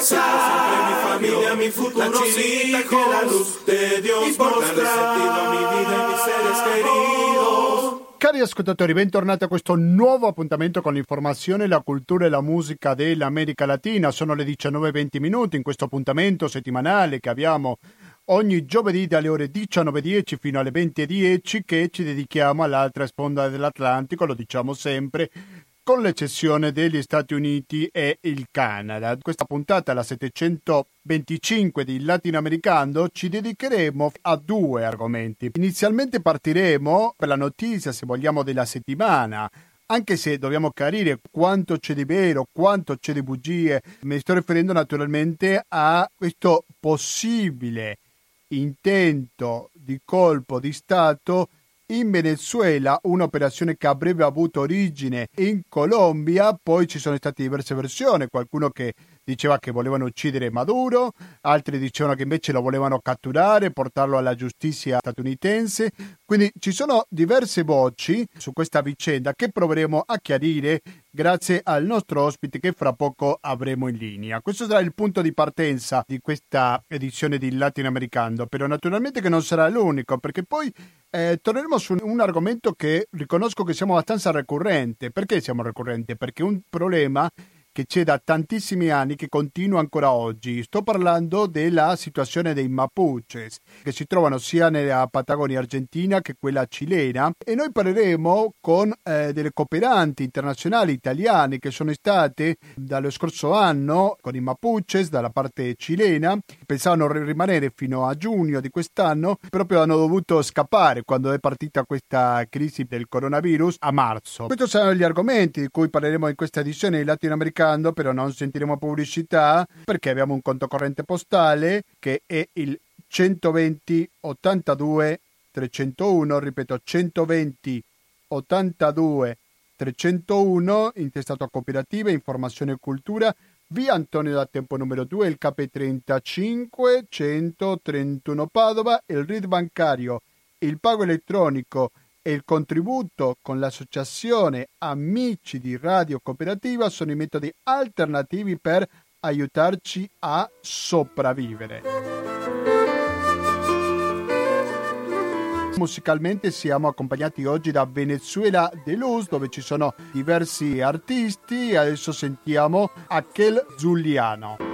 siempre mi familia, mi futuro, la chinita que la luz de Dios porta sentido a mi vida y mis seres queridos. Cari ascoltatori, bentornati a questo nuovo appuntamento con l'informazione, la cultura e la musica dell'America Latina. Sono le 19.20 minuti in questo appuntamento settimanale che abbiamo ogni giovedì dalle ore 19.10 fino alle 20.10 che ci dedichiamo all'altra sponda dell'Atlantico, lo diciamo sempre, con l'eccezione degli Stati Uniti e il Canada. Questa puntata, la 725 di Latinoamericano, ci dedicheremo a due argomenti. Inizialmente partiremo per la notizia, se vogliamo, della settimana, anche se dobbiamo chiarire quanto c'è di vero, quanto c'è di bugie, mi sto riferendo naturalmente a questo possibile intento di colpo di Stato in Venezuela, un'operazione che avrebbe avuto origine in Colombia, poi ci sono state diverse versioni, qualcuno che diceva che volevano uccidere Maduro, altri dicevano che invece lo volevano catturare, portarlo alla giustizia statunitense. Quindi ci sono diverse voci su questa vicenda che proveremo a chiarire grazie al nostro ospite che fra poco avremo in linea. Questo sarà il punto di partenza di questa edizione di Latinoamericano, però naturalmente che non sarà l'unico, perché poi eh, torneremo su un argomento che riconosco che siamo abbastanza ricorrente. Perché siamo ricorrenti? Perché un problema che c'è da tantissimi anni che continua ancora oggi. Sto parlando della situazione dei Mapuches che si trovano sia nella Patagonia argentina che quella cilena e noi parleremo con eh, delle cooperanti internazionali italiane che sono state dallo scorso anno con i Mapuches dalla parte cilena, pensavano rimanere fino a giugno di quest'anno, proprio hanno dovuto scappare quando è partita questa crisi del coronavirus a marzo. Questi saranno gli argomenti di cui parleremo in questa edizione latinoamericana ascoltando, però non sentiremo pubblicità perché abbiamo un conto corrente postale che è il 120 82 301, ripeto 120 82 301, intestato a cooperative, informazione e cultura, via Antonio da Tempo numero 2, il KP35 131 Padova, il RID bancario, il pago elettronico e il contributo con l'associazione Amici di Radio Cooperativa sono i metodi alternativi per aiutarci a sopravvivere. Musicalmente siamo accompagnati oggi da Venezuela de Luz dove ci sono diversi artisti. Adesso sentiamo Aquel Giuliano.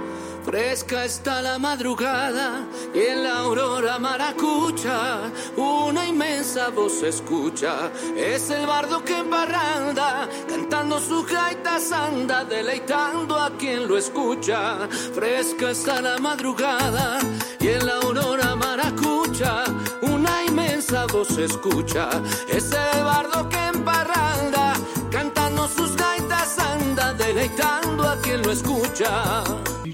Fresca está la madrugada y en la aurora maracucha una inmensa voz se escucha. Es el bardo que en barranda, cantando su gaita anda, deleitando a quien lo escucha. Fresca está la madrugada y en la aurora maracucha una inmensa voz se escucha. Es el bardo que en barranda, cantando sus gaitas anda, deleitando a quien lo escucha.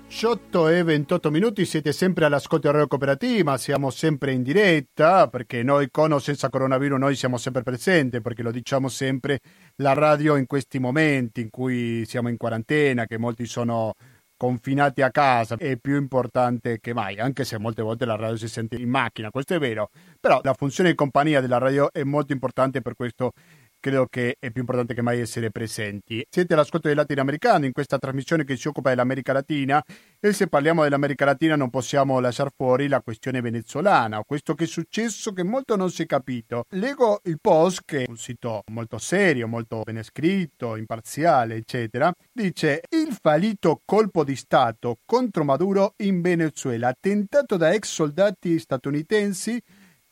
18 e 28 minuti. Siete sempre all'ascolto di Radio Cooperativa, siamo sempre in diretta perché noi con o senza coronavirus noi siamo sempre presenti perché lo diciamo sempre la radio in questi momenti in cui siamo in quarantena, che molti sono confinati a casa è più importante che mai, anche se molte volte la radio si sente in macchina, questo è vero, però la funzione di compagnia della radio è molto importante per questo credo che è più importante che mai essere presenti. Siete all'ascolto del latinoamericano in questa trasmissione che si occupa dell'America Latina e se parliamo dell'America Latina non possiamo lasciare fuori la questione venezuelana, questo che è successo che molto non si è capito. Leggo il post che è un sito molto serio, molto ben scritto, imparziale, eccetera, dice il fallito colpo di Stato contro Maduro in Venezuela tentato da ex soldati statunitensi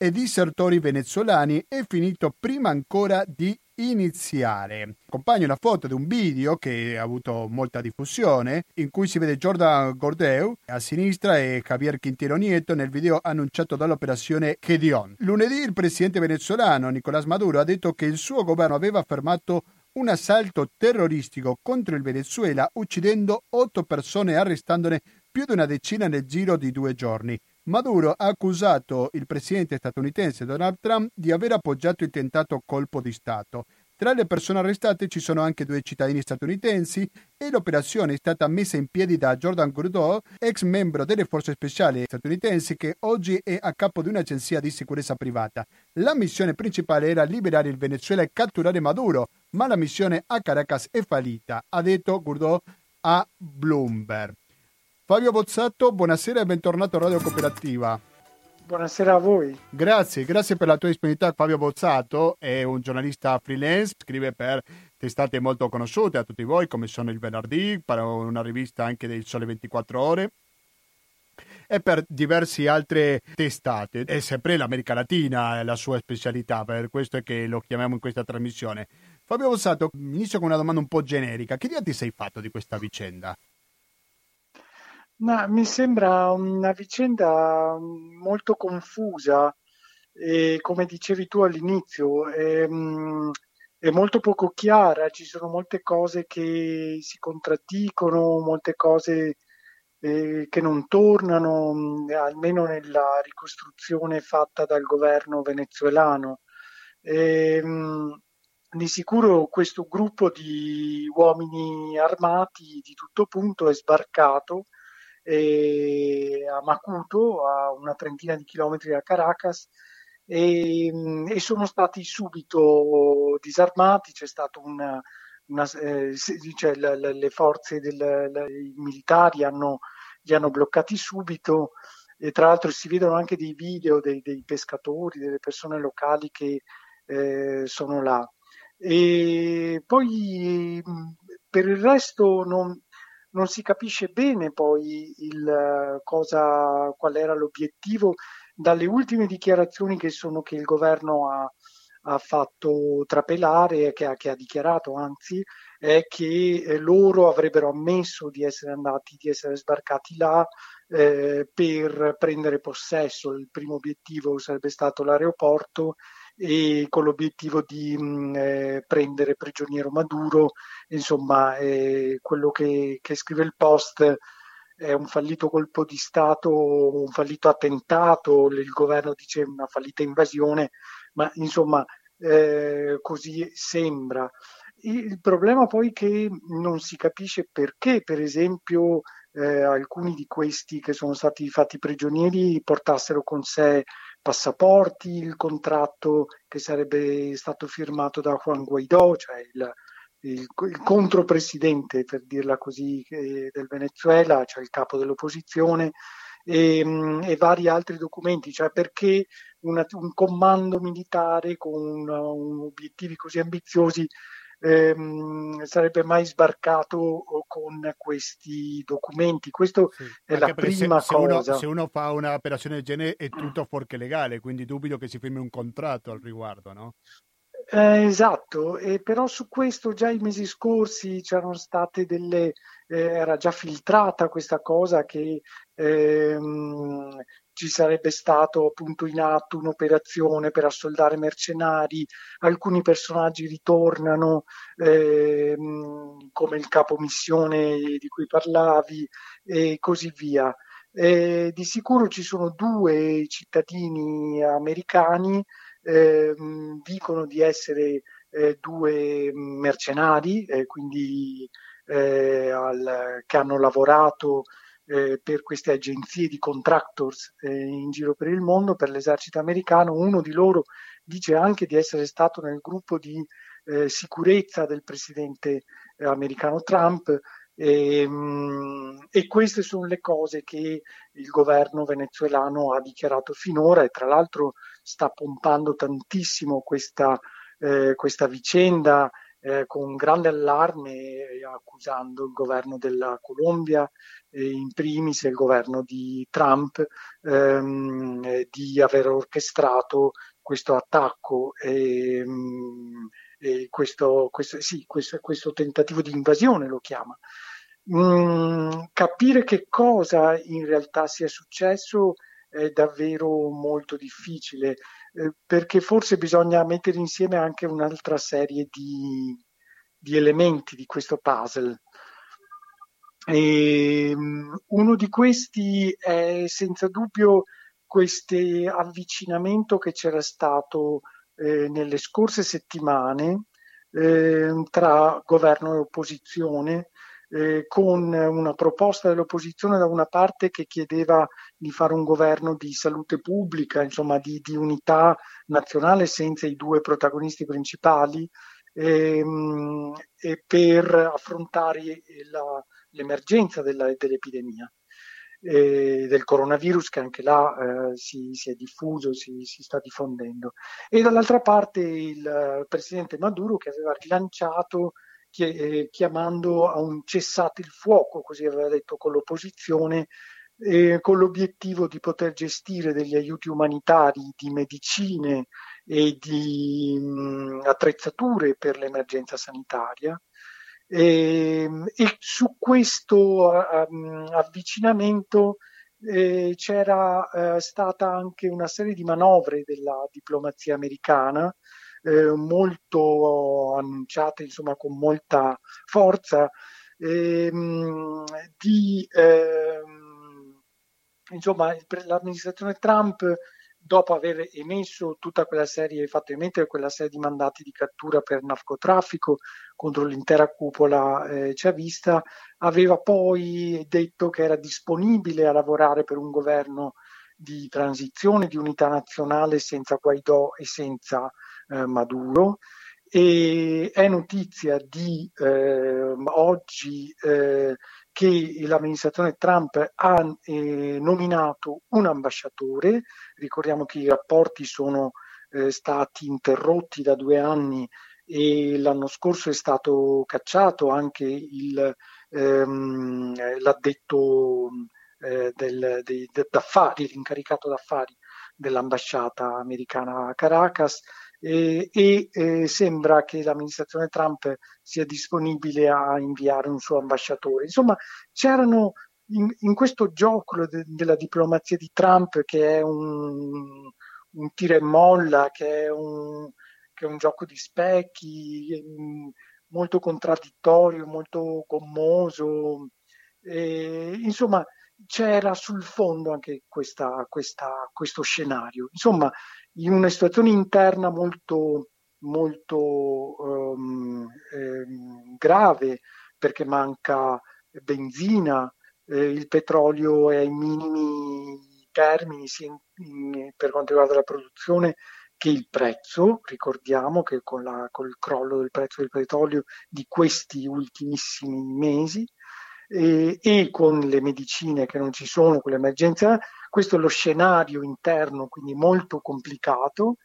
e disertori venezuelani è finito prima ancora di iniziare. Accompagna una foto di un video che ha avuto molta diffusione in cui si vede Jordan Gordeu a sinistra e Javier Quintero Nieto nel video annunciato dall'operazione Gedeon. Lunedì il presidente venezuelano Nicolás Maduro ha detto che il suo governo aveva fermato un assalto terroristico contro il Venezuela uccidendo otto persone e arrestandone più di una decina nel giro di due giorni. Maduro ha accusato il presidente statunitense Donald Trump di aver appoggiato il tentato colpo di Stato. Tra le persone arrestate ci sono anche due cittadini statunitensi e l'operazione è stata messa in piedi da Jordan Trudeau, ex membro delle forze speciali statunitensi che oggi è a capo di un'agenzia di sicurezza privata. La missione principale era liberare il Venezuela e catturare Maduro, ma la missione a Caracas è fallita, ha detto Trudeau a Bloomberg. Fabio Bozzato, buonasera e bentornato a Radio Cooperativa. Buonasera a voi. Grazie, grazie per la tua disponibilità. Fabio Bozzato è un giornalista freelance, scrive per testate molto conosciute a tutti voi, come sono il Venerdì, per una rivista anche del Sole 24 Ore e per diverse altre testate. È sempre l'America Latina la sua specialità, per questo è che lo chiamiamo in questa trasmissione. Fabio Bozzato, inizio con una domanda un po' generica. Che idea ti sei fatto di questa vicenda? No, mi sembra una vicenda molto confusa e come dicevi tu all'inizio è, è, molto poco chiara, ci sono molte cose che si contraddicono, molte cose eh, che non tornano, almeno nella ricostruzione fatta dal governo venezuelano. E, di sicuro questo gruppo di uomini armati di tutto punto è sbarcato a Macuto, a una trentina di chilometri da Caracas, e, e sono stati subito disarmati, c'è stato una, una, eh, cioè, la, la, le forze del, la, i militari hanno, li hanno bloccati subito e tra l'altro si vedono anche dei video dei, dei pescatori, delle persone locali che eh, sono là. E poi per il resto non, non si capisce bene poi il, cosa, qual era l'obiettivo dalle ultime dichiarazioni che sono che il governo ha, ha fatto trapelare, che ha, che ha dichiarato anzi, è che eh, loro avrebbero ammesso di essere andati, di essere sbarcati là eh, per prendere possesso. Il primo obiettivo sarebbe stato l'aeroporto e con l'obiettivo di mh, eh, prendere prigioniero Maduro, insomma eh, quello che, che, scrive il post è un fallito colpo di Stato, un fallito attentato, il governo dice una fallita invasione, ma insomma eh, così sembra. Il problema poi è che non si capisce perché, per esempio, eh, alcuni di questi che sono stati fatti prigionieri portassero con sé passaporti, il contratto che sarebbe stato firmato da Juan Guaidó, cioè il, il, il contropresidente, per dirla così, del Venezuela, cioè il capo dell'opposizione, e, mm, e vari altri documenti, cioè perché una, un comando militare con una, un obiettivi così ambiziosi ehm, sarebbe mai sbarcato con questi documenti. Questo sì, è la prima se, cosa. Se uno, se uno fa un'operazione del genere è tutto fuorché legale, quindi dubito che si firmi un contratto al riguardo, no? Eh, esatto, e però su questo già i mesi scorsi c'erano state delle, eh, era già filtrata questa cosa che ehm, ci sarebbe stato appunto in atto un'operazione per assoldare mercenari, alcuni personaggi ritornano ehm, come il capo missione di cui parlavi e così via. Eh, di sicuro ci sono due cittadini americani eh, dicono di essere eh, due mercenari, eh, quindi eh, al, che hanno lavorato eh, per queste agenzie di contractors eh, in giro per il mondo, per l'esercito americano. Uno di loro dice anche di essere stato nel gruppo di sicurezza del presidente americano Trump, e, ehm, e, queste sono le cose che il governo venezuelano ha dichiarato finora e tra l'altro sta pompando tantissimo questa, eh, questa vicenda eh, con grande allarme, eh, accusando il governo della Colombia, eh, in primis il governo di Trump, ehm, eh, di aver orchestrato questo attacco. E, ehm, e questo, questo, sì, questo, questo, tentativo di invasione lo chiama. Mm, capire che cosa in realtà sia successo è davvero molto difficile, perché forse bisogna mettere insieme anche un'altra serie di, di elementi di questo puzzle. E, um, uno di questi è senza dubbio questo avvicinamento che c'era stato eh, nelle scorse settimane eh, tra governo e opposizione, eh, con una proposta dell'opposizione da una parte che chiedeva di fare un governo di salute pubblica, insomma di, di unità nazionale senza i due protagonisti principali, ehm, per affrontare la, l'emergenza della, dell'epidemia. eh, del coronavirus che anche là eh, si, si, è diffuso, si, si, sta diffondendo. E dall'altra parte il presidente Maduro che aveva rilanciato eh, chiamando a un cessate il fuoco, così aveva detto con l'opposizione, eh, con l'obiettivo di poter gestire degli aiuti umanitari di medicine e di mh, attrezzature per l'emergenza sanitaria. E, ehm, e su questo um, avvicinamento eh, c'era eh, stata anche una serie di manovre della diplomazia americana eh, molto annunciate insomma con molta forza ehm, di ehm, insomma l'amministrazione Trump dopo aver emesso tutta quella serie, fatto emettere quella serie di mandati di cattura per narcotraffico contro l'intera cupola eh, chavista, aveva poi detto che era disponibile a lavorare per un governo di transizione, di unità nazionale senza Guaidò e senza eh, Maduro. E è notizia di eh, oggi eh, che l'amministrazione Trump ha eh, nominato un ambasciatore. Ricordiamo che i rapporti sono eh, stati interrotti da due anni e l'anno scorso è stato cacciato anche il, ehm, l'addetto eh, del, dei, d'affari, l'incaricato d'affari dell'ambasciata americana a Caracas e, e eh, sembra che l'amministrazione Trump sia disponibile a inviare un suo ambasciatore. Insomma, c'erano in, in questo gioco de, della diplomazia di Trump che è un, un tira e molla, che è un, che è un gioco di specchi, molto contraddittorio, molto commoso. E, insomma, c'era sul fondo anche questa, questa, questo scenario. Insomma, in una situazione interna molto, molto um, eh, grave perché manca benzina, eh, il petrolio è ai minimi termini sia in, per quanto riguarda la produzione che il prezzo. Ricordiamo che con, la, con il crollo del prezzo del petrolio di questi ultimissimi mesi e, e con le medicine che non ci sono, con l'emergenza, questo è lo scenario interno, quindi molto complicato.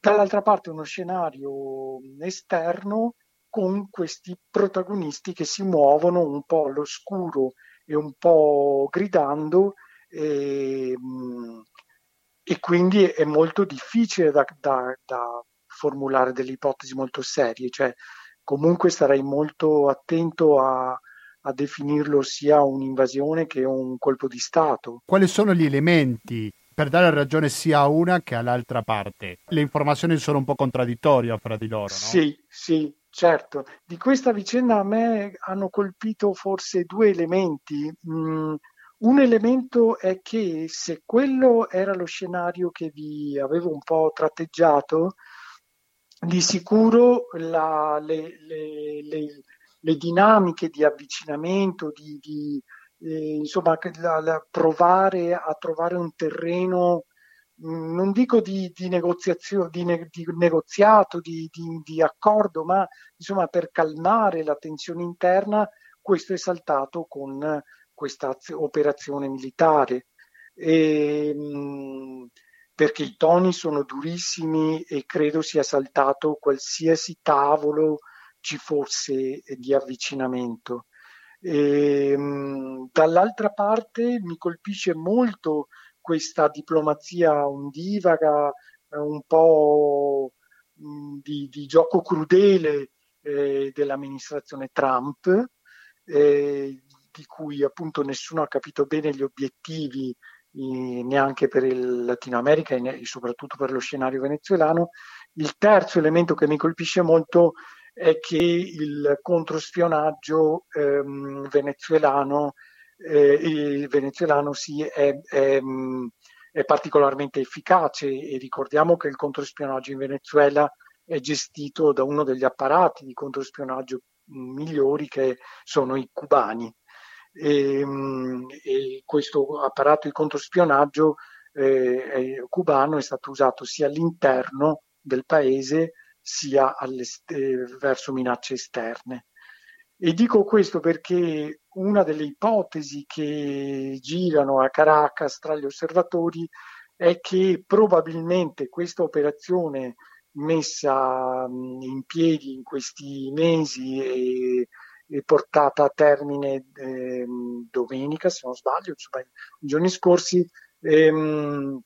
Dall'altra parte uno scenario esterno con questi protagonisti che si muovono un po' all'oscuro e un po' gridando e, e quindi è molto difficile da, da, da, formulare delle ipotesi molto serie, cioè comunque starei molto attento a, a definirlo sia un'invasione che un colpo di Stato. Quali sono gli elementi per dare ragione sia a una che all'altra parte? Le informazioni sono un po' contraddittorie fra di loro, no? Sì, sì, certo. Di questa vicenda a me hanno colpito forse due elementi. Mm, un elemento è che se quello era lo scenario che vi avevo un po' tratteggiato, di sicuro la, le, le, le, le dinamiche di avvicinamento, di, di eh, insomma, la, la, provare a trovare un terreno, mh, mm, non dico di, di, di, ne, di negoziato, di, accordo, ma insomma per calmare la tensione interna, questo è saltato con questa operazione militare. E, mh, mm, perché i toni sono durissimi e credo sia saltato qualsiasi tavolo ci fosse di avvicinamento. E, ehm, dall'altra parte mi colpisce molto questa diplomazia ondivaga, eh, un po' di, di gioco crudele eh, dell'amministrazione Trump, eh, di cui appunto nessuno ha capito bene gli obiettivi eh, neanche per il Latino America e soprattutto per lo scenario venezuelano. Il terzo elemento che mi colpisce molto è che il controspionaggio ehm, venezuelano, eh, venezuelano sì, è, è, è, particolarmente efficace e ricordiamo che il controspionaggio in Venezuela è gestito da uno degli apparati di controspionaggio migliori che sono i cubani. E, e questo apparato di controspionaggio eh, cubano è stato usato sia all'interno del paese sia verso minacce esterne. E dico questo perché una delle ipotesi che girano a Caracas tra gli osservatori è che probabilmente questa operazione messa in piedi in questi mesi e, e portata a termine eh, domenica, se non sbaglio, insomma, i giorni scorsi, ehm,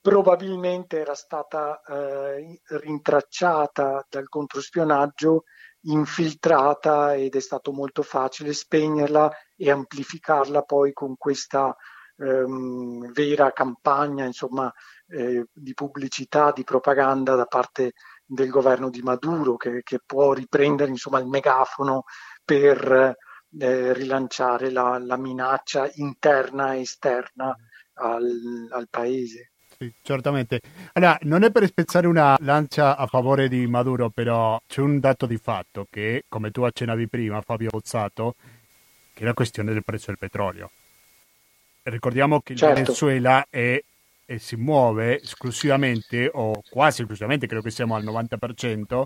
probabilmente era stata eh, rintracciata dal controspionaggio, infiltrata ed è stato molto facile spegnerla e amplificarla poi con questa ehm, vera campagna insomma, eh, di pubblicità, di propaganda da parte del governo di Maduro che, che può riprendere insomma, il megafono per eh, rilanciare la, la, minaccia interna e esterna al, al paese. Sì, certamente. Allora, non è per spezzare una lancia a favore di Maduro, però c'è un dato di fatto che, come tu accennavi prima, Fabio Bozzato, che è la questione del prezzo del petrolio. Ricordiamo che certo. il Venezuela è, e si muove esclusivamente, o quasi esclusivamente, credo che siamo al 90%,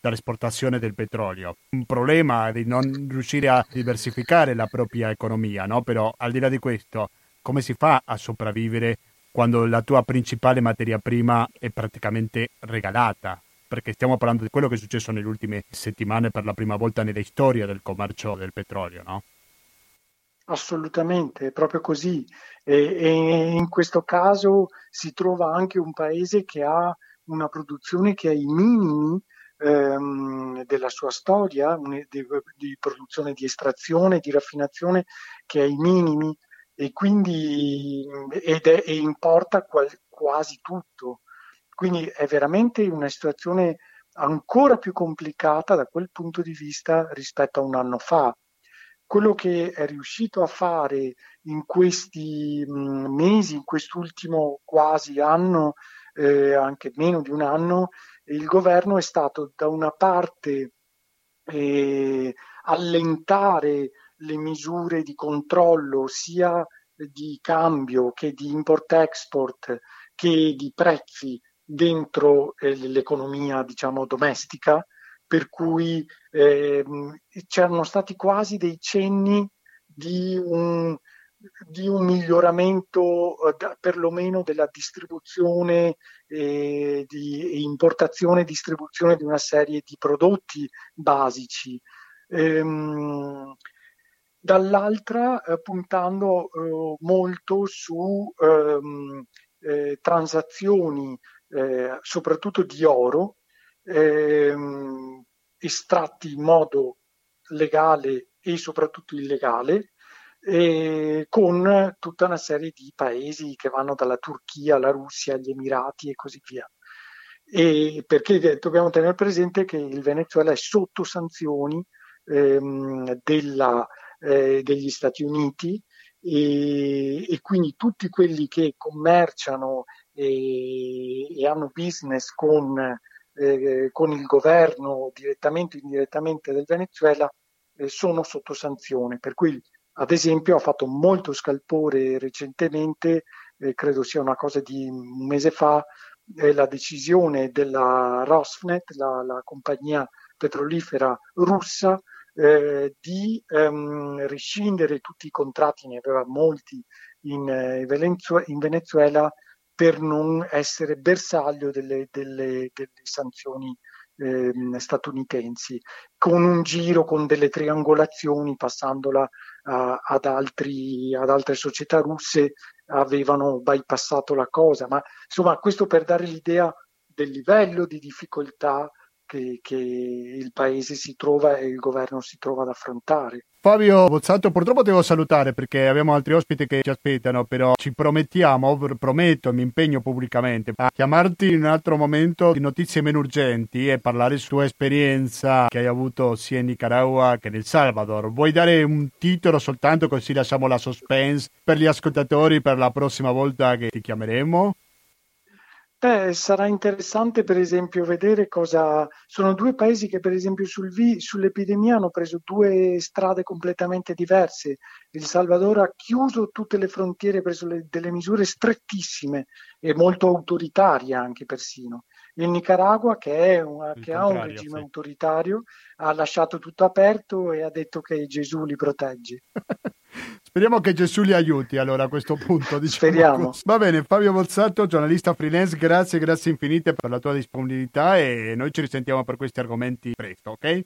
dall'esportazione del petrolio. Un problema di non riuscire a diversificare la propria economia, no? Però al di là di questo, come si fa a sopravvivere quando la tua principale materia prima è praticamente regalata? Perché stiamo parlando di quello che è successo nelle ultime settimane per la prima volta nella storia del commercio del petrolio, no? Assolutamente, è proprio così. E, e, in questo caso si trova anche un paese che ha una produzione che ha i minimi ehm, della sua storia, di, di, produzione di estrazione, di raffinazione, che ha i minimi e quindi ed è, e importa qual, quasi tutto. Quindi è veramente una situazione ancora più complicata da quel punto di vista rispetto a un anno fa quello che è riuscito a fare in questi mesi, in quest'ultimo quasi anno, eh, anche meno di un anno, il governo è stato da una parte eh, allentare le misure di controllo sia di cambio che di import-export che di prezzi dentro eh, l'economia diciamo domestica per cui eh, c'erano stati quasi dei cenni di un, di un miglioramento eh, perlomeno della distribuzione e di importazione e distribuzione di una serie di prodotti basici. Ehm, dall'altra eh, puntando eh, molto su ehm, eh, transazioni eh, soprattutto di oro ehm, estratti in modo legale e soprattutto illegale, con tutta una serie di paesi che vanno dalla Turchia alla Russia, agli Emirati e così via. E perché dobbiamo tenere presente che il Venezuela è sotto sanzioni ehm, della, eh, degli Stati Uniti e, e, quindi tutti quelli che commerciano e, e hanno business con eh, con il governo direttamente o indirettamente del Venezuela eh, sono sotto sanzione. Per cui, ad esempio, ha fatto molto scalpore recentemente, eh, credo sia una cosa di un mese fa, eh, la decisione della Rosneft, la, la compagnia petrolifera russa, eh, di ehm, rescindere tutti i contratti, ne aveva molti in, eh, in Venezuela, per non essere bersaglio delle, delle, delle sanzioni eh, statunitensi, con un giro, con delle triangolazioni, passandola uh, ad, altri, ad altre società russe, avevano bypassato la cosa. Ma insomma, questo per dare l'idea del livello di difficoltà che, che, il paese si trova e il governo si trova ad affrontare. Fabio Bozzato, purtroppo devo salutare perché abbiamo altri ospiti che ci aspettano, però ci promettiamo, prometto, mi impegno pubblicamente a chiamarti in un altro momento di notizie meno urgenti e parlare sulla tua esperienza che hai avuto sia in Nicaragua che nel Salvador. Vuoi dare un titolo soltanto così lasciamo la suspense per gli ascoltatori per la prossima volta che ti chiameremo? Beh, sarà interessante per esempio vedere cosa... Sono due paesi che per esempio sul vi... sull'epidemia hanno preso due strade completamente diverse. Il Salvador ha chiuso tutte le frontiere, preso le... delle misure strettissime e molto autoritarie anche persino. Il Nicaragua, che, è un, che ha un regime sì. autoritario, ha lasciato tutto aperto e ha detto che Gesù li protegge. Speriamo che Gesù li aiuti allora a questo punto. Diciamo Speriamo. Così. Va bene, Fabio Bozzato, giornalista freelance, grazie, grazie infinite per la tua disponibilità e noi ci risentiamo per questi argomenti presto, ok?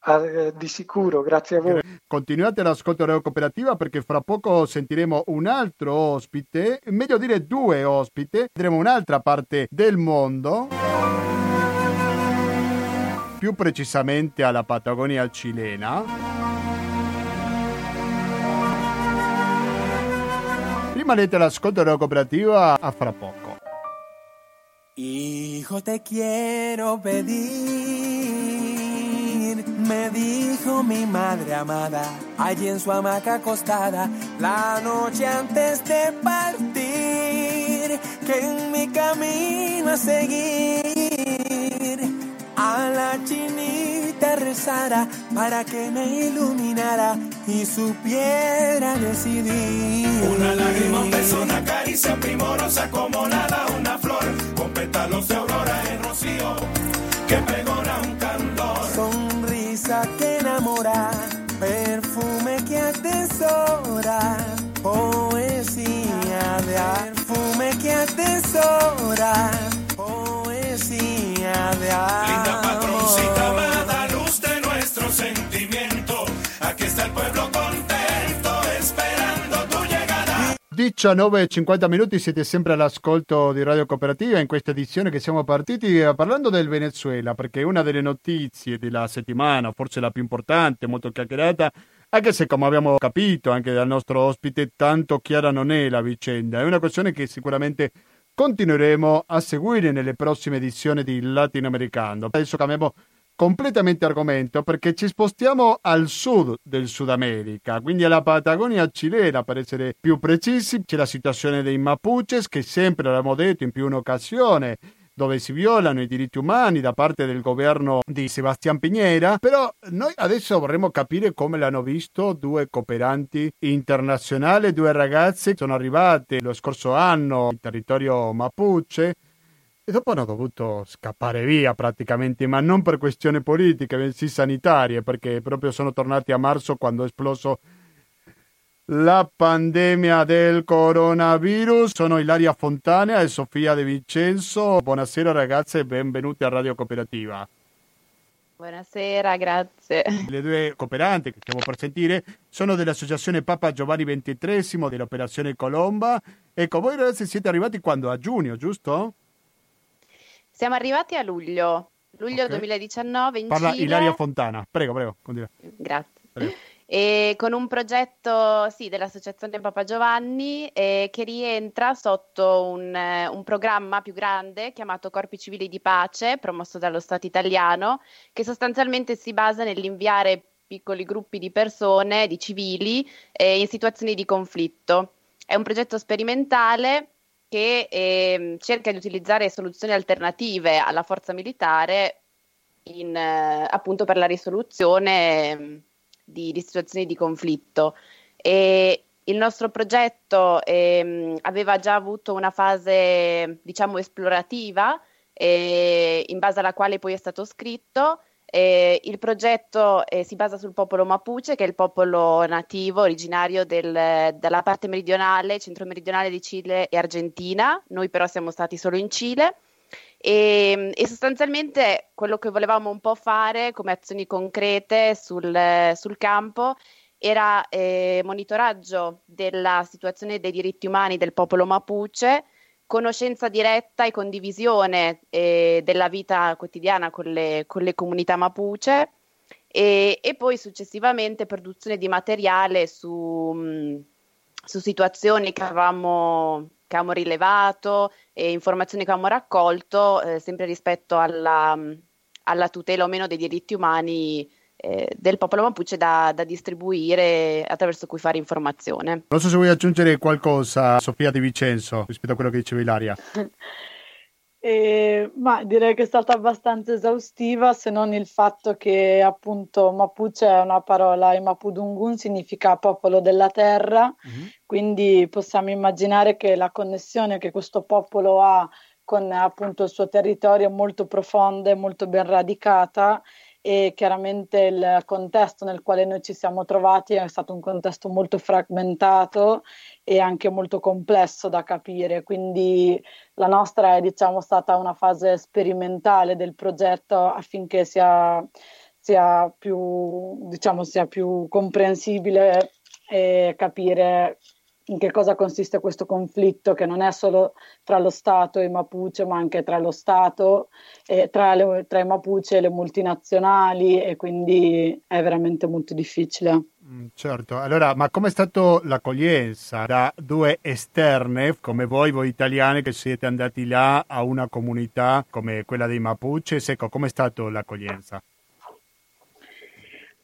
Ah, eh, di sicuro, grazie a voi. Continuate l'ascolto Radio Cooperativa perché fra poco sentiremo un altro ospite, meglio dire due ospite, vedremo un'altra parte del mondo, più precisamente alla Patagonia cilena. Rimanete all'ascolto Radio Cooperativa a fra poco. Hijo, te quiero pedir Me dijo mi madre amada, allí en su hamaca acostada, la noche antes de partir, que en mi camino a seguir, a la chinita rezara para que me iluminara y supiera decidir. Una lágrima, un beso, una caricia primorosa como nada, una flor con pétalos de aurora en rocío que perfume que atesora, poesía de perfume que atesora, poesía de 19 e 50 minuti siete sempre all'ascolto di Radio Cooperativa in questa edizione che siamo partiti eh, parlando del Venezuela perché una delle notizie della settimana, forse la più importante, molto chiacchierata, anche se come abbiamo capito anche dal nostro ospite tanto chiara non è la vicenda, è una questione che sicuramente continueremo a seguire nelle prossime edizioni di Latinoamericano. Adesso cambiamo completamente argomento perché ci spostiamo al sud del Sud America, quindi alla Patagonia cilena per essere più precisi. C'è la situazione dei Mapuches che sempre l'abbiamo detto in più un'occasione dove si violano i diritti umani da parte del governo di Sebastián Piñera, però noi adesso vorremmo capire come l'hanno visto due cooperanti internazionali, due ragazze che sono arrivate lo scorso anno in territorio Mapuche e dopo hanno dovuto scappare via praticamente, ma non per questioni politiche, bensì sanitarie, perché proprio sono tornati a marzo quando è esploso la pandemia del coronavirus. Sono Ilaria Fontana e Sofia De Vincenzo. Buonasera ragazze e benvenuti a Radio Cooperativa. Buonasera, grazie. Le due cooperanti che stiamo per sentire sono dell'associazione Papa Giovanni XXIII dell'Operazione Colomba. Ecco, voi ragazzi siete arrivati quando? A giugno, giusto? Siamo arrivati a luglio, luglio okay. 2019 in Parla Cile. Ilaria Fontana, prego, prego, continua. Grazie. Prego. E con un progetto sì, dell'Associazione Papa Giovanni eh, che rientra sotto un, eh, un, programma più grande chiamato Corpi Civili di Pace, promosso dallo Stato italiano, che sostanzialmente si basa nell'inviare piccoli gruppi di persone, di civili, eh, in situazioni di conflitto. È un progetto sperimentale che eh, cerca di utilizzare soluzioni alternative alla forza militare in, eh, appunto per la risoluzione eh, di, di, situazioni di conflitto. E il nostro progetto ehm, aveva già avuto una fase, diciamo, esplorativa, eh, in base alla quale poi è stato scritto eh, il progetto eh, si basa sul popolo Mapuche, che è il popolo nativo originario del, della parte meridionale, centro-meridionale di Cile e Argentina. Noi però siamo stati solo in Cile. E, e, sostanzialmente quello che volevamo un po' fare come azioni concrete sul, sul campo era eh, monitoraggio della situazione dei diritti umani del popolo Mapuche conoscenza diretta e condivisione eh, della vita quotidiana con le, con le comunità mapuche e, e, poi successivamente produzione di materiale su, mh, su situazioni che avevamo, che avevamo rilevato e informazioni che avevamo raccolto eh, sempre rispetto alla, alla tutela o meno dei diritti umani eh, del popolo Mapuche da, da, distribuire attraverso cui fare informazione. Non so se vuoi aggiungere qualcosa, Sofia Di Vincenzo, rispetto a quello che diceva Ilaria. Eh, ma direi che è stata abbastanza esaustiva, se non il fatto che appunto Mapuche è una parola in Mapudungun, significa popolo della terra, mm-hmm. quindi possiamo immaginare che la connessione che questo popolo ha con appunto il suo territorio molto profonda e molto ben radicata e chiaramente il contesto nel quale noi ci siamo trovati è stato un contesto molto frammentato e anche molto complesso da capire, quindi la nostra è diciamo stata una fase sperimentale del progetto affinché sia, sia più diciamo sia più comprensibile e capire in che cosa consiste questo conflitto che non è solo tra lo Stato e i Mapuche, ma anche tra lo Stato, e tra, le, tra i Mapuche e le multinazionali e quindi è veramente molto difficile. Mm, certo, allora, ma com'è stata l'accoglienza da due esterne come voi, voi italiani che siete andati là a una comunità come quella dei Mapuche? Ecco, com'è stata l'accoglienza?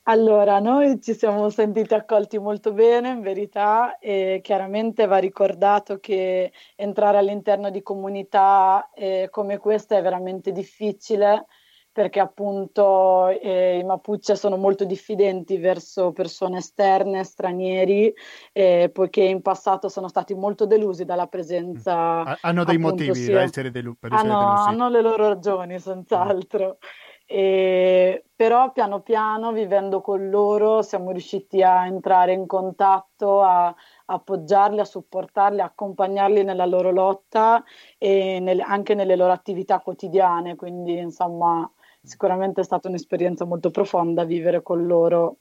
Allora, noi ci siamo sentiti accolti molto bene, in verità, e chiaramente va ricordato che entrare all'interno di comunità eh, come questa è veramente difficile perché appunto eh, i Mapuche sono molto diffidenti verso persone esterne, stranieri, eh, poiché in passato sono stati molto delusi dalla presenza. Mm. Hanno dei appunto, motivi sia... essere delu- per essere delusi. Hanno le loro ragioni, senz'altro. Mm. E, però piano piano vivendo con loro siamo riusciti a entrare in contatto, a, appoggiarli, a supportarli, a accompagnarli nella loro lotta e nel, anche nelle loro attività quotidiane. Quindi insomma sicuramente è stata un'esperienza molto profonda vivere con loro.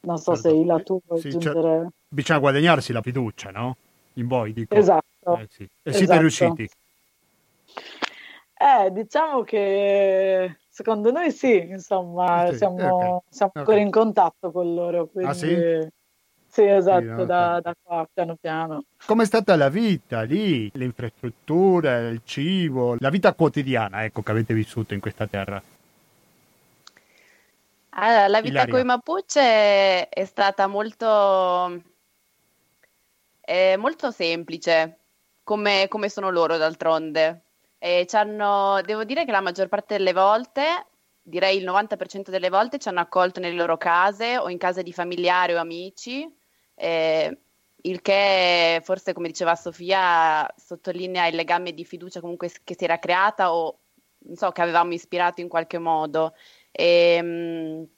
Non so certo. se Ila tu vuoi sì, aggiungere... Certo. Bisogna guadagnarsi la fiducia, no? In voi, dico. Esatto. Eh, sì. E siete esatto. riusciti? Eh, diciamo che secondo noi sì, insomma, sì, siamo, okay. siamo okay. ancora in contatto con loro. Quindi... Ah sì? Sì, esatto, sì, da, da, qua, piano piano. Com'è stata la vita lì, le infrastrutture, il cibo, la vita quotidiana, ecco, che avete vissuto in questa terra? Allora, la vita con i Mapuche è stata molto, è molto semplice, come, come sono loro d'altronde. E devo dire che la maggior parte delle volte, direi il 90% delle volte, ci hanno accolto nelle loro case o in case di familiari o amici, eh, il che forse, come diceva Sofia, sottolinea il legame di fiducia comunque che si era creata o so, che avevamo ispirato in qualche modo. E, um,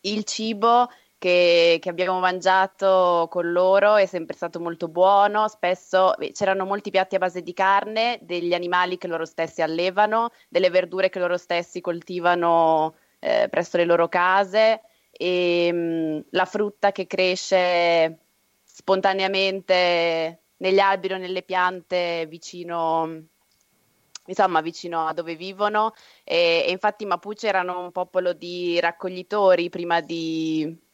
il cibo che, che, abbiamo mangiato con loro è sempre stato molto buono, spesso c'erano molti piatti a base di carne, degli animali che loro stessi allevano, delle verdure che loro stessi coltivano eh, presso le loro case. E mh, mm, la frutta che cresce spontaneamente negli alberi o nelle piante vicino insomma vicino a dove vivono. E, e infatti i Mapuche erano un popolo di raccoglitori prima di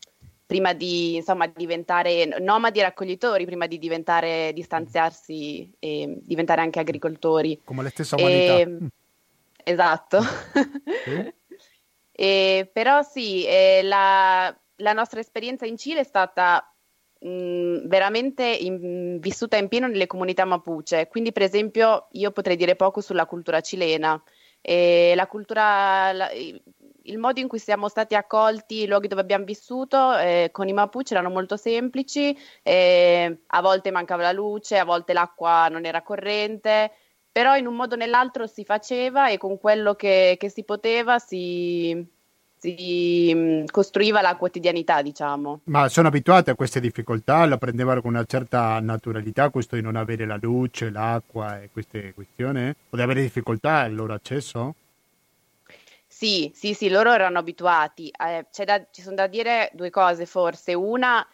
prima di insomma, diventare nomadi raccoglitori, prima di diventare, distanziarsi e diventare anche agricoltori. Come la stessa umanità. E, esatto. Sì. e, però sì, eh, la, la, nostra esperienza in Cile è stata mh, veramente in, vissuta in pieno nelle comunità mapuche. Quindi, per esempio, io potrei dire poco sulla cultura cilena. E la cultura, la, il modo in cui siamo stati accolti, i luoghi dove abbiamo vissuto eh, con i Mapuche erano molto semplici, eh, a volte mancava la luce, a volte l'acqua non era corrente, però in un modo o nell'altro si faceva e con quello che, che si poteva si, si mm, costruiva la quotidianità, diciamo. Ma sono abituati a queste difficoltà? La prendevano con una certa naturalità, questo di non avere la luce, l'acqua e queste questioni? O di avere difficoltà al loro accesso? Sì, sì, sì, loro erano abituati. Eh, da, ci sono da dire due cose forse. Una,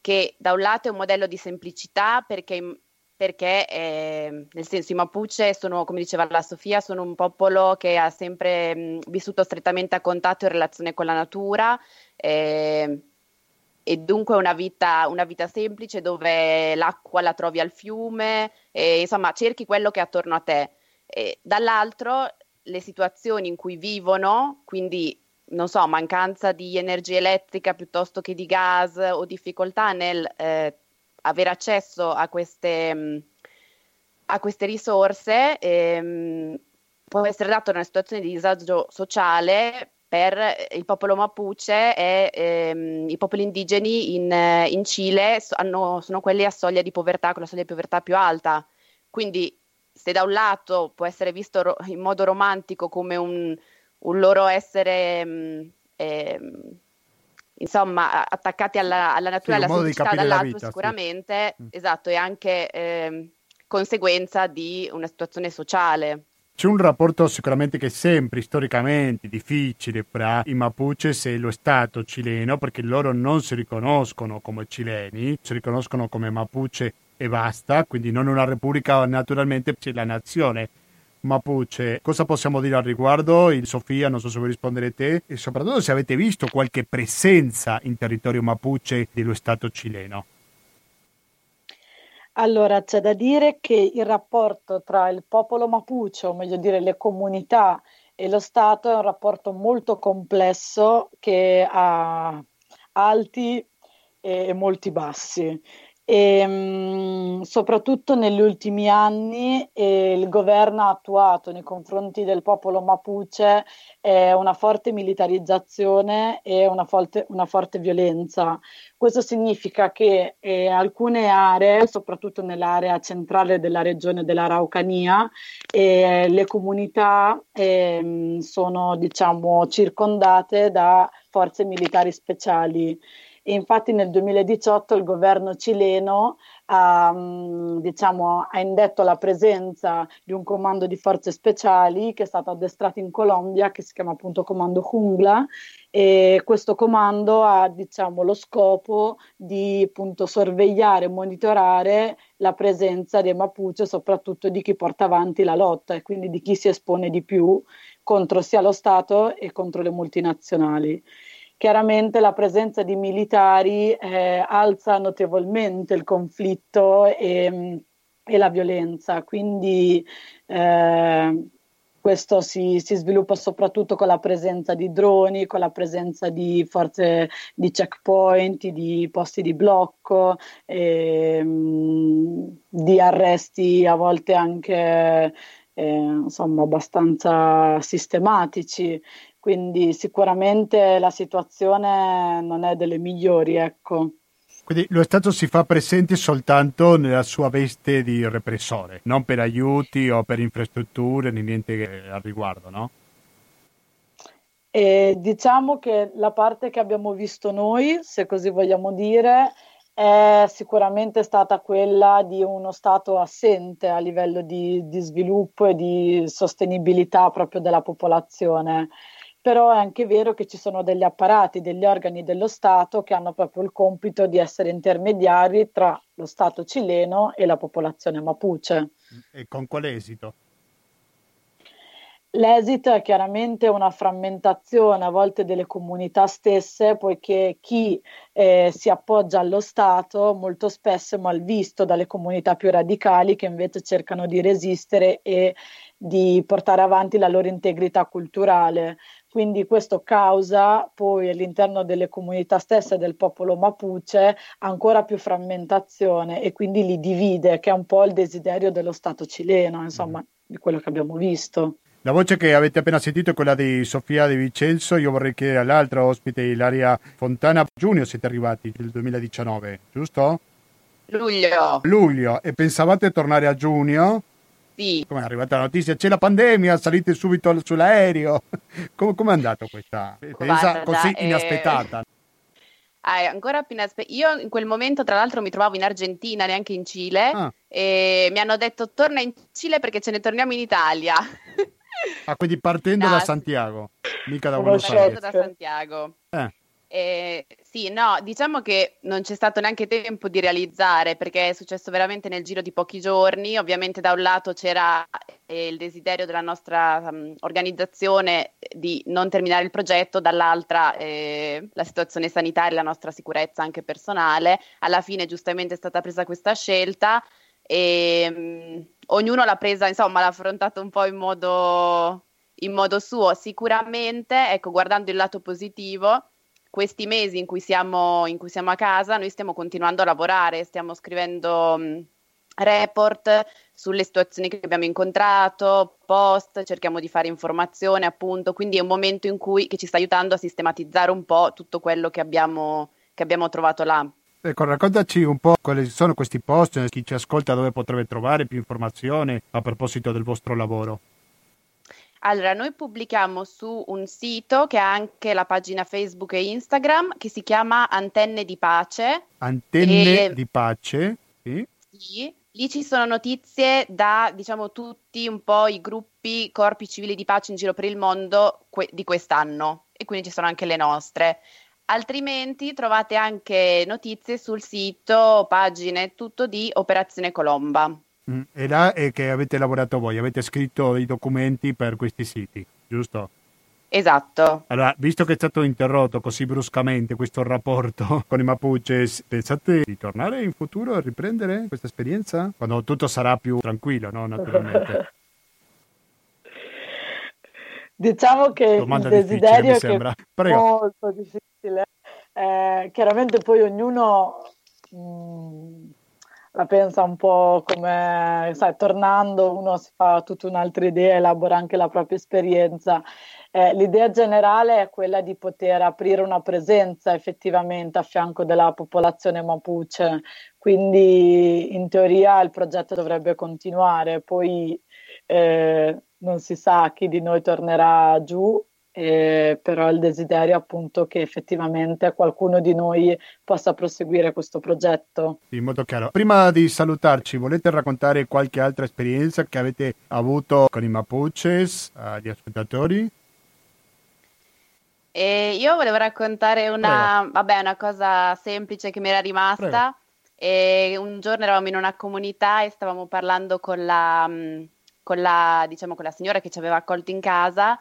che da un lato è un modello di semplicità perché, perché eh, nel senso i Mapuche sono, come diceva la Sofia, sono un popolo che ha sempre mh, vissuto strettamente a contatto in relazione con la natura. Eh, e dunque una vita, una vita, semplice dove l'acqua la trovi al fiume, e, insomma cerchi quello che è attorno a te. E, dall'altro le situazioni in cui vivono, quindi non so, mancanza di energia elettrica piuttosto che di gas o difficoltà nel eh, avere accesso a queste, a queste risorse, ehm, può essere data una situazione di disagio sociale per il popolo Mapuche e ehm, i popoli indigeni in, in Cile hanno, sono quelli a soglia di povertà, con la soglia di povertà più alta. Quindi se da un lato può essere visto ro- in modo romantico come un, un loro essere... Mh, eh, insomma, attaccati alla, alla natura e alla semplicità, dall'altro vita, sicuramente, sì. Mm. esatto, è anche eh, conseguenza di una situazione sociale. C'è un rapporto sicuramente che è sempre storicamente difficile fra i Mapuches e lo Stato cileno perché loro non si riconoscono come cileni, si riconoscono come Mapuche e basta, quindi non una repubblica, naturalmente c'è la nazione Mapuche. Cosa possiamo dire al riguardo? Il Sofia, non so se vuoi rispondere te, e soprattutto se avete visto qualche presenza in territorio Mapuche dello Stato cileno. Allora, c'è da dire che il rapporto tra il popolo Mapuche, o meglio dire le comunità e lo Stato, è un rapporto molto complesso che ha alti e molti bassi. E, mh, soprattutto negli ultimi anni eh, il governo ha attuato nei confronti del popolo Mapuche eh, una forte militarizzazione e una forte, una forte violenza. Questo significa che eh, alcune aree, soprattutto nell'area centrale della regione dell'Araucania, eh, le comunità ehm, sono diciamo, circondate da forze militari speciali e infatti nel 2018 il governo cileno ha, mm, diciamo, ha indetto la presenza di un comando di forze speciali che è stato addestrato in Colombia, che si chiama appunto Comando Jungla, e questo comando ha diciamo, lo scopo di appunto sorvegliare e monitorare la presenza dei Mapuche, soprattutto di chi porta avanti la lotta e quindi di chi si espone di più contro sia lo Stato e contro le multinazionali chiaramente la presenza di militari eh, alza notevolmente il conflitto e, e la violenza, quindi eh, questo si, si, sviluppa soprattutto con la presenza di droni, con la presenza di forze di checkpoint, di posti di blocco, e, di arresti a volte anche eh, insomma abbastanza sistematici quindi sicuramente la situazione non è delle migliori, ecco. Quindi lo Stato si fa presente soltanto nella sua veste di repressore, non per aiuti o per infrastrutture né niente al riguardo, no? E diciamo che la parte che abbiamo visto noi, se così vogliamo dire, è sicuramente stata quella di uno Stato assente a livello di, di sviluppo e di sostenibilità proprio della popolazione però è anche vero che ci sono degli apparati, degli organi dello Stato che hanno proprio il compito di essere intermediari tra lo Stato cileno e la popolazione mapuche. E con quale esito? L'esito è chiaramente una frammentazione a volte delle comunità stesse, poiché chi eh, si appoggia allo Stato molto spesso è malvisto dalle comunità più radicali che invece cercano di resistere e di portare avanti la loro integrità culturale. Quindi questo causa poi all'interno delle comunità stesse del popolo mapuche ancora più frammentazione e quindi li divide, che è un po' il desiderio dello Stato cileno, insomma, mm. di quello che abbiamo visto. La voce che avete appena sentito è quella di Sofia De Vincenzo, io vorrei chiedere all'altra ospite, Ilaria Fontana. Giugno siete arrivati, nel 2019, giusto? Luglio. Luglio, e pensavate tornare a giugno? Sì. Come è arrivata la notizia? C'è la pandemia, salite subito sull'aereo. Come, è andato questa esperienza così eh, inaspettata? Eh... Ah, ancora più inaspettata. Io in quel momento, tra l'altro, mi trovavo in Argentina, neanche in Cile, ah. e mi hanno detto torna in Cile perché ce ne torniamo in Italia. ah, quindi partendo no, da Santiago, mica da Buenos Aires. Partendo da Santiago. Eh. Eh, sì, no, diciamo che non c'è stato neanche tempo di realizzare perché è successo veramente nel giro di pochi giorni. Ovviamente da un lato c'era eh, il desiderio della nostra um, organizzazione di non terminare il progetto, dall'altra eh, la situazione sanitaria e la nostra sicurezza anche personale. Alla fine giustamente è stata presa questa scelta e um, ognuno l'ha presa, insomma, l'ha affrontata un po' in modo, in modo suo. Sicuramente, ecco, guardando il lato positivo questi mesi in cui, siamo, in cui siamo a casa, noi stiamo continuando a lavorare, stiamo scrivendo mh, report sulle situazioni che abbiamo incontrato, post, cerchiamo di fare informazione appunto, quindi è un momento in cui che ci sta aiutando a sistematizzare un po' tutto quello che abbiamo, che abbiamo trovato là. Ecco, raccontaci un po' quali sono questi post, chi ci ascolta dove potrebbe trovare più informazioni a proposito del vostro lavoro. Allora, noi pubblichiamo su un sito che ha anche la pagina Facebook e Instagram che si chiama Antenne di Pace. Antenne e... di Pace, sì. Sì, lì ci sono notizie da, diciamo, tutti un po' i gruppi corpi civili di pace in giro per il mondo que- di quest'anno e quindi ci sono anche le nostre. Altrimenti trovate anche notizie sul sito, pagine, tutto di Operazione Colomba. Mm, e là è che avete lavorato voi, avete scritto i documenti per questi siti, giusto? Esatto. Allora, visto che è stato interrotto così bruscamente questo rapporto con i Mapuche, pensate di tornare in futuro a riprendere questa esperienza? Quando tutto sarà più tranquillo, no? Naturalmente. diciamo che Domanda il desiderio è molto difficile. Eh, chiaramente poi ognuno mh, mm, la pensa un po' come, sai, tornando uno si fa tutta un'altra idea, elabora anche la propria esperienza. Eh, l'idea generale è quella di poter aprire una presenza effettivamente a fianco della popolazione mapuche, quindi in teoria il progetto dovrebbe continuare, poi eh, non si sa chi di noi tornerà giù eh, però il desiderio appunto che effettivamente qualcuno di noi possa proseguire questo progetto. In modo chiaro. Prima di salutarci, volete raccontare qualche altra esperienza che avete avuto con i Mapuches, agli ascoltatori? E io volevo raccontare una, vabbè, una cosa semplice che mi era rimasta. E un giorno eravamo in una comunità e stavamo parlando con la, con la, diciamo, con la signora che ci aveva accolto in casa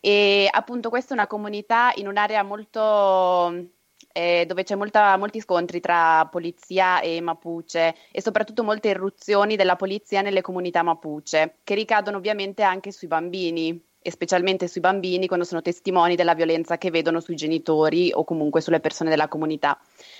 e appunto questa è una comunità in un'area molto eh, dove c'è molta, molti scontri tra polizia e Mapuche e soprattutto molte irruzioni della polizia nelle comunità Mapuche, che ricadono ovviamente anche sui bambini e specialmente sui bambini quando sono testimoni della violenza che vedono sui genitori o comunque sulle persone della comunità.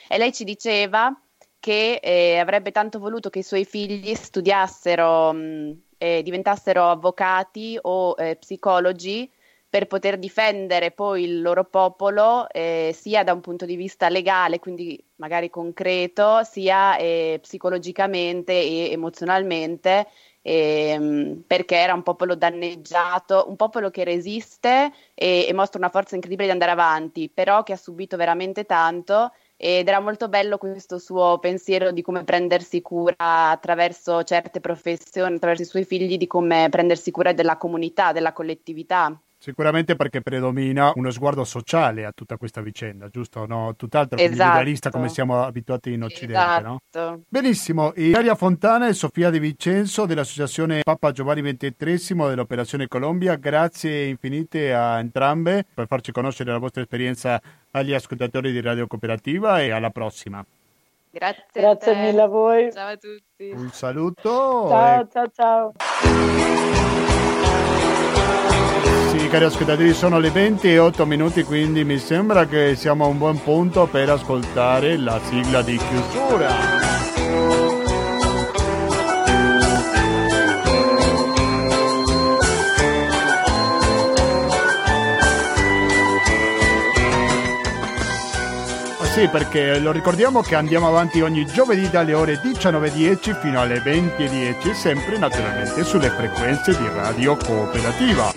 E lei ci diceva che eh, avrebbe tanto voluto che i suoi figli studiassero, mh, eh, diventassero avvocati o eh, psicologi per poter difendere poi il loro popolo eh, sia da un punto di vista legale, quindi magari concreto, sia eh, psicologicamente e emozionalmente, eh, perché era un popolo danneggiato, un popolo che resiste e, e mostra una forza incredibile di andare avanti, però che ha subito veramente tanto ed era molto bello questo suo pensiero di come prendersi cura attraverso certe professioni, attraverso i suoi figli, di come prendersi cura della comunità, della collettività. Sicuramente perché predomina uno sguardo sociale a tutta questa vicenda, giusto? No? Tutt'altro che esatto. individualista come siamo abituati in Occidente, esatto. no? Benissimo, Ilaria Fontana e Sofia Di Vincenzo dell'Associazione Papa Giovanni XXIII dell'Operazione Colombia, grazie infinite a entrambe per farci conoscere la vostra esperienza agli ascoltatori di Radio Cooperativa e alla prossima. Grazie, grazie mille a voi. Ciao a tutti. Un saluto. Ciao, e... ciao, ciao. Cari ascoltatori, sono le 20 e 8 minuti, quindi mi sembra che siamo a un buon punto per ascoltare la sigla di chiusura. Sì, perché lo ricordiamo che andiamo avanti ogni giovedì dalle ore 19.10 fino alle 20.10, sempre naturalmente sulle frequenze di Radio Cooperativa.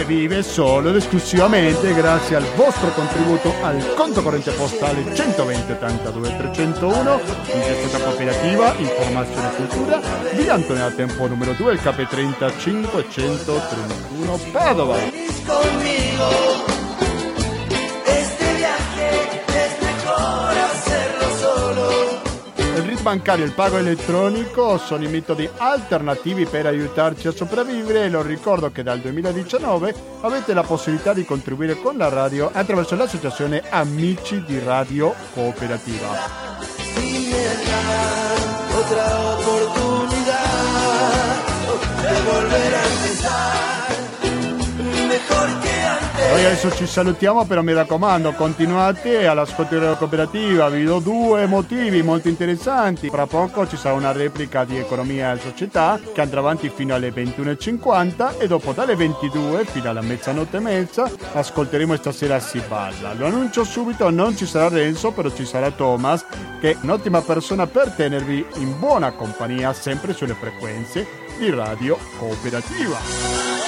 Che vive solo ed esclusivamente grazie al vostro contributo al conto corrente postale 120 82 301 in gestione cooperativa, informazione e cultura, via Antonio Tempo numero 2, il KP30 531 Padova. Bancario e il pago elettronico sono i metodi alternativi per aiutarci a sopravvivere e lo ricordo che dal 2019 avete la possibilità di contribuire con la radio attraverso l'associazione Amici di Radio Cooperativa. Empezar. Mejor que. Noi adesso ci salutiamo, però mi raccomando, continuate all'ascolto della cooperativa, vi do due motivi molto interessanti. Fra poco ci sarà una replica di Economia e Società che andrà avanti fino alle 21.50 e dopo dalle 22 fino alla mezzanotte e mezza ascolteremo stasera Si Balla. Lo annuncio subito, non ci sarà Renzo, però ci sarà Thomas, che è un'ottima persona per tenervi in buona compagnia sempre sulle frequenze di Radio Cooperativa.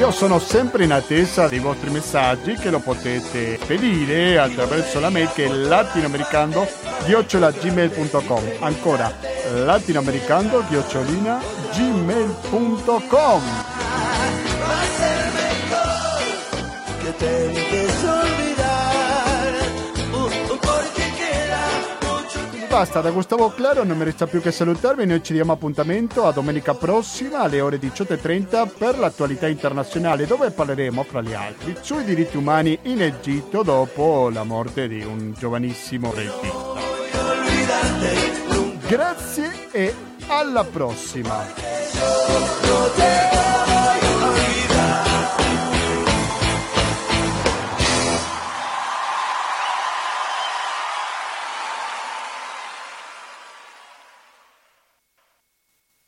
Io sono sempre in attesa dei vostri messaggi che lo potete pedire attraverso la mail che è latinoamericando-gmail.com Ancora latinoamericando-gmail.com Que basta, da Gustavo Claro non mi resta più che salutarvi, noi ci diamo appuntamento a domenica prossima alle ore 18.30 per l'attualità internazionale dove parleremo fra gli altri sui diritti umani in Egitto dopo la morte di un giovanissimo regista. Grazie e alla prossima!